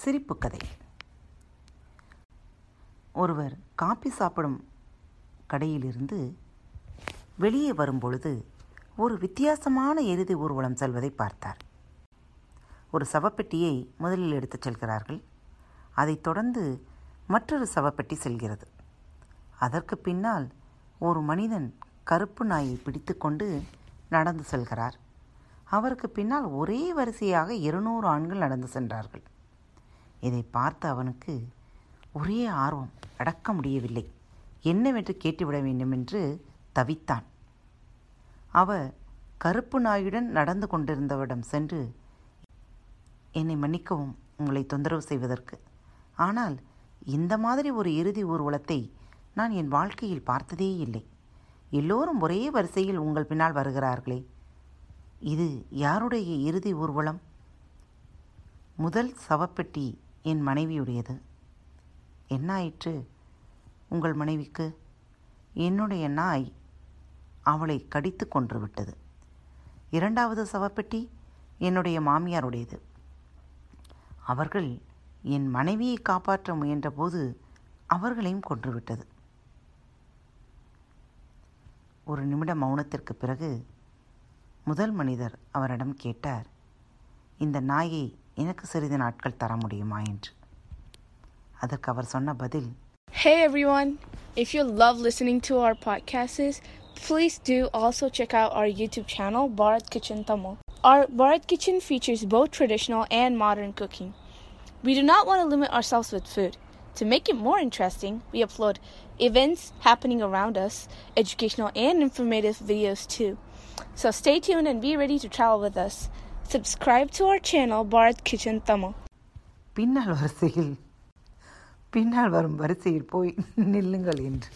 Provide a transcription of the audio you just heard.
சிரிப்பு கதை. ஒருவர் காபி சாப்பிடும் கடையிலிருந்து வெளியே வரும்பொழுது ஒரு வித்தியாசமான எரிதி ஊர்வலம் செல்வதை பார்த்தார். ஒரு சவப்பெட்டியை முதலில் எடுத்துச் செல்கிறார்கள். அதைத் தொடர்ந்து மற்றொரு சவப்பெட்டி செல்கிறது. அதற்கு பின்னால் ஒரு மனிதன் கருப்பு நாயை பிடித்துக்கொண்டு நடந்து செல்கிறார். அவருக்கு பின்னால் ஒரே வரிசையாக இருநூறு ஆண்கள் நடந்து சென்றார்கள். இதை பார்த்த அவனுக்கு ஒரே ஆர்வம் அடக்க முடியவில்லை. என்னவென்று கேட்டுவிட வேண்டும் என்று தவித்தான். அவ கருப்பு நாயுடன் நடந்து கொண்டிருந்தவரிடம் சென்று என்னை மன்னிக்கவும் உங்களை தொந்தரவு செய்வதற்கு. ஆனால் இந்த மாதிரி ஒரு இறுதி ஊர்வலத்தை நான் என் வாழ்க்கையில் பார்த்ததே இல்லை. எல்லோரும் ஒரே வரிசையில் உங்கள் பின்னால் வருகிறார்களே. இது யாருடைய இறுதி ஊர்வலம்? முதல் சவப்பெட்டி என் மனைவியுடையது. என்னாயிற்று உங்கள் மனைவிக்கு? என்னுடைய நாய் அவளை கடித்து கொன்று விட்டது. இரண்டாவது சவப்பெட்டி என்னுடைய மாமியாருடையது. அவர்கள் என் மனைவியை காப்பாற்ற முயன்றபோது அவர்களையும் கொன்றுவிட்டது ஒரு நிமிட மௌனத்திற்கு பிறகு முதல் மனிதர் அவரிடம் கேட்டார் இந்த நாயை எனக்கு சிறிது நாட்கள் தர முடியுமா என்று அதற்கு அவர் சொன்ன பதில் Hey everyone! If you love listening to our podcasts, please do also check out our YouTube channel, Bharat Kitchen Tamil. Our Bharat Kitchen features both traditional and modern cooking. We do not want to limit ourselves with food. To make it more interesting, we upload events happening around us, educational and informative videos too. So stay tuned and be ready to travel with us. Subscribe to our channel, Bharat Kitchen Tamil. பின்னால் வரிசையில் பின்னால் வரும் வரிசையில் போய் நில்லுங்கள் என்று